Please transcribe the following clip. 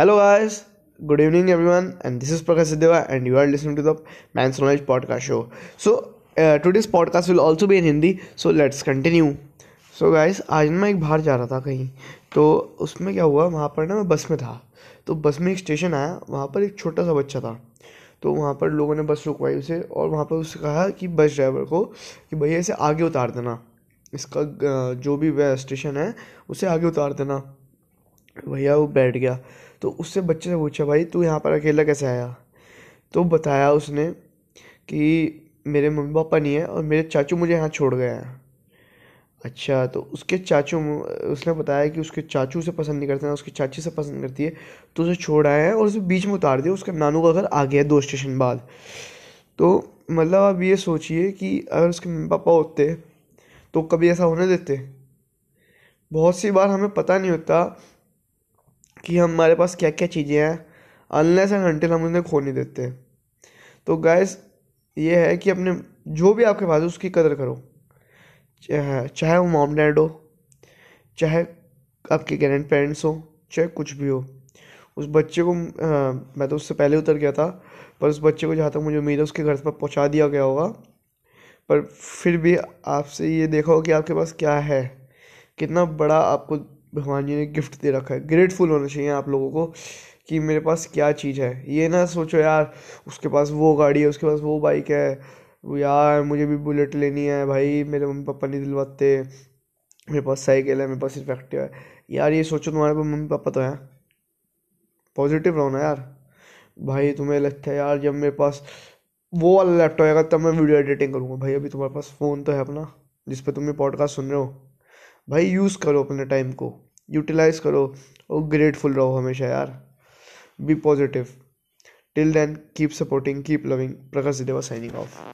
Hello guys good evening everyone and this is Prakash Siddheva and you are listening to the main knowledge podcast show so to this podcast will also be in Hindi so let's continue so guys आज मैं एक बाहर जा रहा था कहीं। तो उसमें क्या हुआ? वहाँ पर ना मैं बस में था। तो बस में एक स्टेशन आया। वहाँ पर एक छोटा सा बच्चा था। तो वहाँ पर लोगों ने बस रुकवाई उसे और वहाँ पर उसे कहा कि बस ड्राइवर को कि भैया, इसे आगे उतार देना। इसका जो भी स्टेशन है, उसे आगे उतार देना। भैया, वो बैठ गया। तो उससे बच्चे से पूछा, भाई, तू यहाँ पर अकेला कैसे आया? तो बताया उसने कि मेरे मम्मी पापा नहीं है और मेरे चाचू मुझे यहाँ छोड़ गए हैं। अच्छा तो उसके चाचू उसने बताया कि उसके चाचू से पसंद नहीं करते हैं, उसकी चाची से पसंद करती है तो उसे छोड़ आए हैं और उसे बीच में उतार दिया। उसका नानू का घर आ गया दो स्टेशन बाद। तो मतलब आप ये सोचिए कि अगर उसके मम्मी पापा होते तो कभी ऐसा होने देते। बहुत सी बार हमें पता नहीं होता कि हमारे पास क्या क्या चीज़ें हैं अनलेस एंड अनटिल हम उन्हें खो नहीं देते। तो गैस ये है कि अपने जो भी आपके पास है उसकी कदर करो। चाहे वो मॉम डैड हो चाहे आपके ग्रैंड पेरेंट्स हो चाहे कुछ भी हो। उस बच्चे को आ, मैं तो उससे पहले उतर गया था पर उस बच्चे को जहाँ तक मुझे उम्मीद है उसके घर पर पहुँचा दिया गया होगा। पर फिर भी आपसे ये देखा हो कि आपके पास क्या है कितना बड़ा आपको भगवान जी ने गिफ्ट दे रखा है। ग्रेटफुल होना चाहिए आप लोगों को कि मेरे पास क्या चीज़ है। ये ना सोचो यार, उसके पास वो गाड़ी है, उसके पास वो बाइक है। वो यार, मुझे भी बुलेट लेनी है भाई, मेरे मम्मी पापा नहीं दिलवाते। मेरे पास साइकिल है, मेरे पास सिर्फ़ एक्टिव है। यार, ये सोचो तुम्हारे पास मम्मी पापा तो हैं। पॉजिटिव रहो ना यार। भाई, तुम्हें लगता है यार, जब मेरे पास वो वाला लैपटॉप आएगा, तब मैं वीडियो एडिटिंग करूँगा। भाई, अभी तुम्हारे पास फ़ोन तो है अपना, जिस पर तुम्हें पॉडकास्ट सुन रहे हो। भाई यूज़ करो अपने टाइम को। यूटिलाइज करो। और ग्रेटफुल रहो हमेशा यार। Be positive till then keep supporting keep loving Prakash Deva signing off